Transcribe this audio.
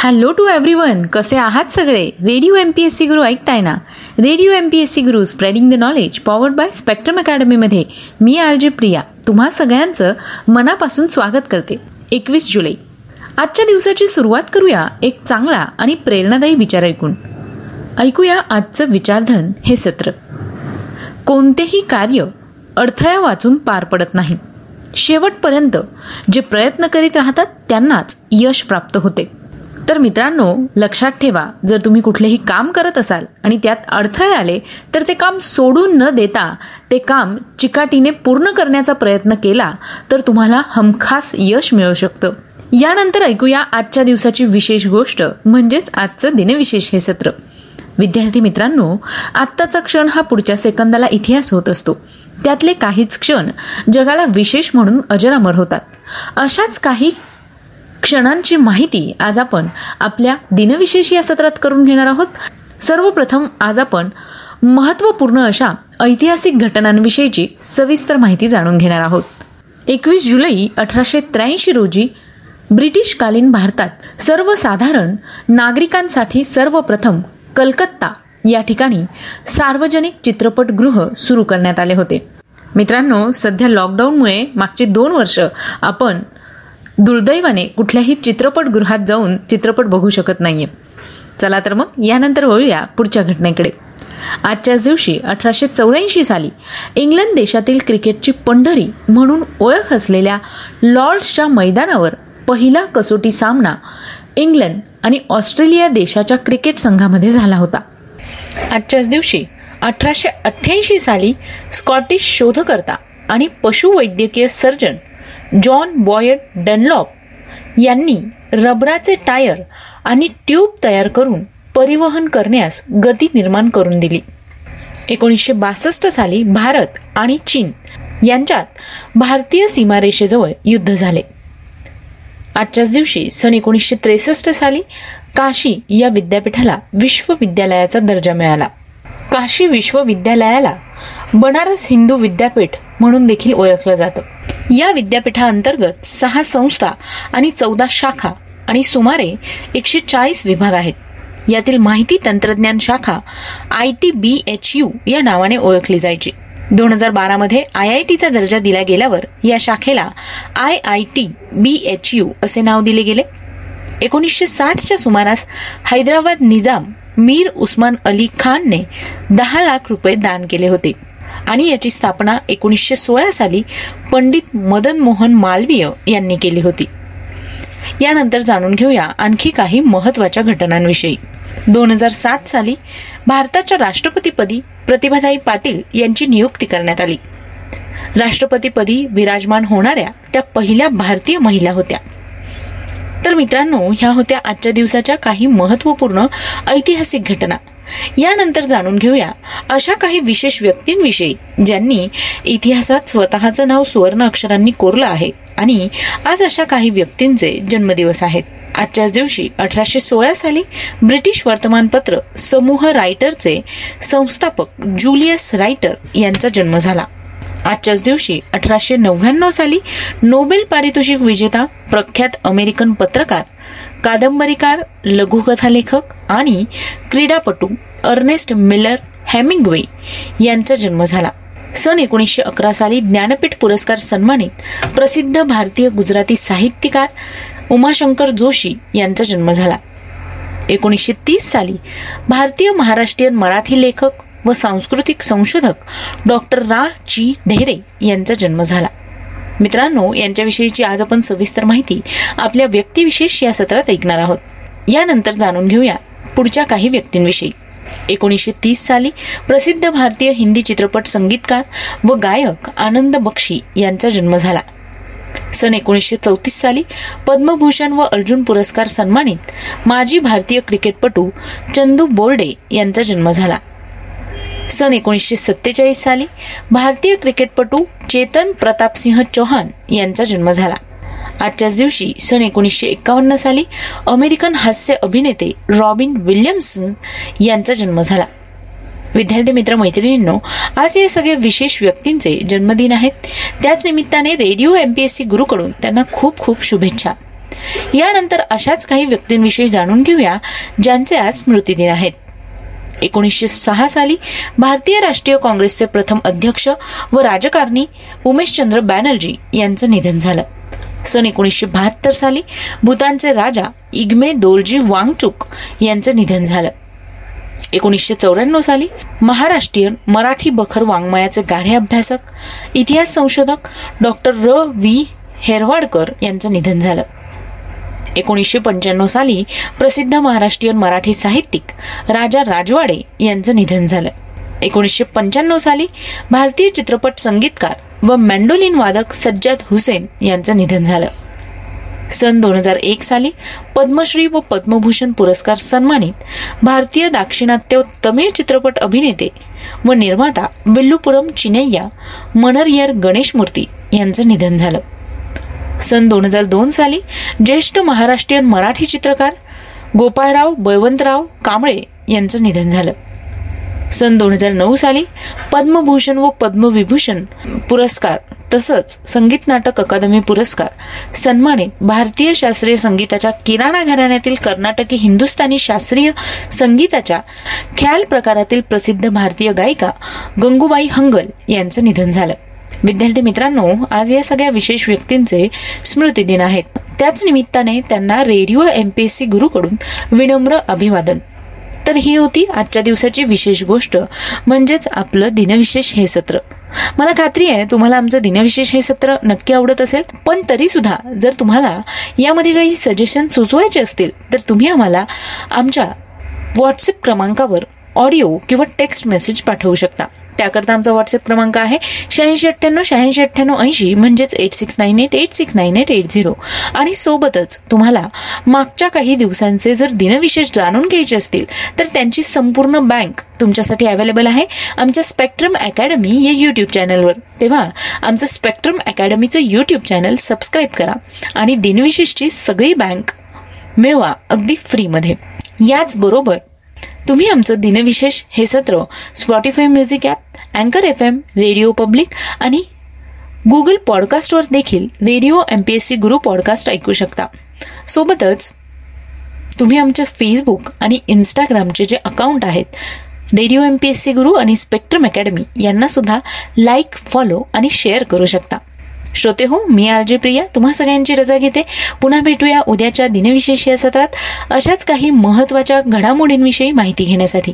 Hello to every one कसे आहात सगळे? Radio M P S C Guru ऐकताय ना? Radio M P S C Guru spreading the knowledge powered by spectrum अकॅडमीमध्ये मी R J Priya. तुम्हा सगळ्यांचं मनापासून स्वागत करते. एकवीस जुलै. आजच्या दिवसाची सुरुवात करूया एक चांगला आणि प्रेरणादायी विचार ऐकून. ऐकूया आजचं विचारधन हे सत्र. कोणतेही कार्य अडथळा वाचून पार पडत नाही. शेवटपर्यंत जे प्रयत्न करीत राहतात त्यांनाच यश प्राप्त होते. तर मित्रांनो लक्षात ठेवा जर तुम्ही कुठलेही काम करत असाल आणि त्यात अडथळे आले तर ते काम सोडून न देता ते काम चिकाटीने पूर्ण करण्याचा प्रयत्न केला तर तुम्हाला हमखास यश मिळू शकतं. यानंतर ऐकूया आजच्या दिवसाची विशेष गोष्ट म्हणजेच आजचं दिनविशेष हे सत्र. विद्यार्थी मित्रांनो आत्ताचा क्षण हा पुढच्या सेकंदाला इतिहास होत असतो. त्यातले काहीच क्षण जगाला विशेष म्हणून अजरामर होतात. अशाच काही क्षणांची माहिती आज आपण आपल्या दिनविशेष या सत्रात करून घेणार आहोत. सर्वप्रथम आज आपण महत्त्वपूर्ण अशा ऐतिहासिक घटनांविषयीची सविस्तर माहिती जाणून घेणार आहोत. एकवीस जुलै अठराशे त्र्याऐंशी रोजी ब्रिटिशकालीन भारतात सर्वसाधारण नागरिकांसाठी सर्वप्रथम कलकत्ता या ठिकाणी सार्वजनिक चित्रपटगृह सुरू करण्यात आले होते. मित्रांनो सध्या लॉकडाऊनमुळे मागचे दोन वर्ष आपण दुर्दैवाने कुठल्याही चित्रपटगृहात जाऊन चित्रपट बघू शकत नाहीये. चला तर मग यानंतर वळूया पुढच्या घटनेकडे. आजच्याच दिवशी अठराशे चौऱ्याऐंशी साली इंग्लंड देशातील क्रिकेटची पंढरी म्हणून ओळख असलेल्या लॉर्ड्सच्या मैदानावर पहिला कसोटी सामना इंग्लंड आणि ऑस्ट्रेलिया देशाच्या क्रिकेट संघामध्ये झाला होता. आजच्याच दिवशी अठराशे अठ्ठ्याऐंशी साली स्कॉटिश शोधकर्ता आणि पशुवैद्यकीय सर्जन जॉन बॉयड डनलॉप यांनी रबराचे टायर आणि ट्यूब तयार करून परिवहन करण्यास गती निर्माण करून दिली. एकोणीसशे बासष्ट साली भारत आणि चीन यांच्यात भारतीय सीमारेषेजवळ युद्ध झाले. आजच्याच दिवशी सन एकोणीसशे त्रेसष्ट साली काशी या विद्यापीठाला विश्वविद्यालयाचा दर्जा मिळाला. काशी विश्वविद्यालयाला बनारस हिंदू विद्यापीठ म्हणून देखील ओळखलं जातं. या विद्यापीठाअंतर्गत सहा संस्था आणि चौदा शाखा आणि सुमारे एकशे चाळीस विभाग आहेत. यातील माहिती तंत्रज्ञान शाखा I T B H U या नावाने ओळखली जायची. दोन हजार बारामध्ये आय आय टीचा दर्जा दिला गेल्यावर या शाखेला I I T B H U असे नाव दिले गेले. एकोणीसशे साठच्या सुमारास हैदराबाद निजाम मीर उस्मान अली खानने दहा लाख रुपये दान केले होते. आणि याची स्थापना एकोणीसशे सोळा साली पंडित मदन मोहन मालवीय यांनी केली होती. यानंतर जाणून घेऊया आणखी काही महत्त्वाच्या घटनांविषयी. दोन हजार सात साली भारताच्या राष्ट्रपतीपदी प्रतिभाताई पाटील यांची नियुक्ती करण्यात आली. राष्ट्रपतीपदी विराजमान होणाऱ्या त्या पहिल्या भारतीय महिला होत्या. तर मित्रांनो ह्या होत्या आजच्या दिवसाच्या काही महत्त्वपूर्ण ऐतिहासिक घटना. यानंतर जाणून घेऊया अशा काही विशेष व्यक्तींविषयी ज्यांनी इतिहासात स्वतःचं नाव सुवर्ण अक्षरांनी कोरलं आहे आणि आज अशा काही व्यक्तींचे जन्मदिवस आहेत. आजच्याच दिवशी अठराशे सोळा साली ब्रिटिश वर्तमानपत्र समूह रायटरचे संस्थापक जुलियस रायटर यांचा जन्म झाला. आजच्याच दिवशी अठराशे नव्याण्णव साली नोबेल पारितोषिक विजेता प्रख्यात अमेरिकन पत्रकार कादंबरीकार लघुकथालेखक आणि क्रीडापटू अर्नेस्ट मिलर हॅमिंगवे यांचा जन्म झाला. सन एकोणीसशे अकरा साली ज्ञानपीठ पुरस्कार सन्मानित प्रसिद्ध भारतीय गुजराती साहित्यकार उमाशंकर जोशी यांचा जन्म झाला. एकोणीसशे तीस साली भारतीय महाराष्ट्रीयन मराठी लेखक व सांस्कृतिक संशोधक डॉक्टर रा ची ढेरे यांचा जन्म झाला. मित्रांनो यांच्याविषयीची आज आपण सविस्तर माहिती आपल्या व्यक्तिविशेष या सत्रात ऐकणार आहोत. यानंतर जाणून घेऊया पुढच्या काही व्यक्तींविषयी. एकोणीसशे तीस साली प्रसिद्ध भारतीय हिंदी चित्रपट संगीतकार व गायक आनंद बक्षी यांचा जन्म झाला. सन एकोणीसशे चौतीस साली पद्मभूषण व अर्जुन पुरस्कार सन्मानित माजी भारतीय क्रिकेटपटू चंदू बोर्डे यांचा जन्म झाला. सन एकोणीसशे सत्तेचाळीस साली भारतीय क्रिकेटपटू चेतन प्रतापसिंह चौहान यांचा जन्म झाला. आजच्याच दिवशी सन एकोणीसशे एकावन्न साली अमेरिकन हास्य अभिनेते रॉबिन विल्यम्सन यांचा जन्म झाला. विद्यार्थी मित्र मैत्रिणींनो आज या सगळ्या विशेष व्यक्तींचे जन्मदिन आहेत. त्याच निमित्ताने radio M P S C गुरुकडून त्यांना खूप खूप शुभेच्छा. यानंतर अशाच काही व्यक्तींविषयी जाणून घेऊया ज्यांचे आज स्मृतिदिन आहेत. एकोणीसशे सहा साली भारतीय राष्ट्रीय काँग्रेसचे प्रथम अध्यक्ष व राजकारणी उमेशचंद्र बॅनर्जी यांचं निधन झालं. सन एकोणीसशे बहात्तर साली भूतानचे राजा इग्मे दोलजी वांगचुक यांचं निधन झालं. एकोणीसशे चौऱ्याण्णव साली महाराष्ट्रीयन मराठी बखर वाङ्मयाचे गाढे अभ्यासक इतिहास संशोधक डॉक्टर र. व्ही. हेरवाडकर यांचं निधन झालं. एकोणीसशे पंच्याण्णव साली प्रसिद्ध महाराष्ट्रीयन मराठी साहित्यिक राजा राजवाडे यांचं निधन झालं. एकोणीसशे पंच्याण्णव साली भारतीय चित्रपट संगीतकार व मॅन्डोलिन वादक सज्जाद हुसेन यांचं निधन झालं. सन दोन हजार एक साली पद्मश्री व पद्मभूषण पुरस्कार सन्मानित भारतीय दाक्षिणात्य तमिळ चित्रपट अभिनेते व निर्माता विल्लुपुरम चिनैया मनरियर गणेश मूर्ती यांचं निधन झालं. सन दोन हजार दोन साली ज्येष्ठ महाराष्ट्रीयन मराठी चित्रकार गोपाळराव बळवंतराव कांबळे यांचं निधन झालं. सन दोन हजार नऊ साली पद्मभूषण व पद्मविभूषण पुरस्कार तसंच संगीत नाटक अकादमी पुरस्कार सन्मानित भारतीय शास्त्रीय संगीताच्या किराणा घराण्यातील कर्नाटकी हिंदुस्थानी शास्त्रीय संगीताच्या ख्याल प्रकारातील प्रसिद्ध भारतीय गायिका गंगूबाई हंगल यांचं निधन झालं. विद्यार्थी मित्रांनो आज या सगळ्या विशेष व्यक्तींचे स्मृती दिन आहेत. त्याच निमित्ताने त्यांना radio M P S C गुरुकडून विनम्र अभिवादन. तर ही होती आजच्या दिवसाची विशेष गोष्ट म्हणजेच आपलं दिनविशेष हे सत्र. मला खात्री आहे तुम्हाला आमचं दिनविशेष हे सत्र नक्की आवडत असेल पण तरी सुद्धा जर तुम्हाला यामध्ये काही सजेशन सुचवायचे असतील तर तुम्ही आम्हाला आमच्या व्हॉट्सअप क्रमांकावर ऑडिओ किंवा टेक्स्ट मेसेज पाठवू शकता. त्याकरता आमचा व्हॉट्सअप क्रमांक आहे शहाऐंशी अठ्ठ्याण्णव शहाऐंशी अठ्ठ्याण्णव ऐंशी म्हणजेच eight six nine eight eight six nine eight eight zero आणि सोबतच तुम्हाला मागच्या काही दिवसांचे जर दिनविशेष जाणून घ्यायचे असतील तर त्यांची संपूर्ण बँक तुमच्यासाठी अवेलेबल आहे. आमच्या स्पेक्ट्रम अकॅडमी या यूट्यूब चॅनलवर तेव्हा आमचं स्पेक्ट्रम अकॅडमीचं यूट्यूब चॅनल सबस्क्राईब करा आणि दिनविशेषची सगळी बँक मिळवा अगदी फ्रीमध्ये याचबरोबर तुम्ही आमचं दिनविशेष हे सत्र स्पॉटीफाय म्युझिक ॲप अँकर एफ एम रेडिओ पब्लिक आणि गुगल पॉडकास्टवर देखील radio M P S C Guru podcast ऐकू शकता. सोबतच तुम्ही आमच्या फेसबुक आणि इंस्टाग्रामचे जे अकाउंट आहेत radio M P S C Guru आणि स्पेक्ट्रम अकॅडमी यांनासुद्धा लाईक फॉलो आणि शेअर करू शकता. श्रोते हो मी आर जे प्रिया. तुम्हा सगळ्यांची रजा घेते. पुन्हा भेटूया उद्याच्या दिनविशेष या सत्रात. अशाच काही महत्त्वाच्या घडामोडींविषयी माहिती घेण्यासाठी.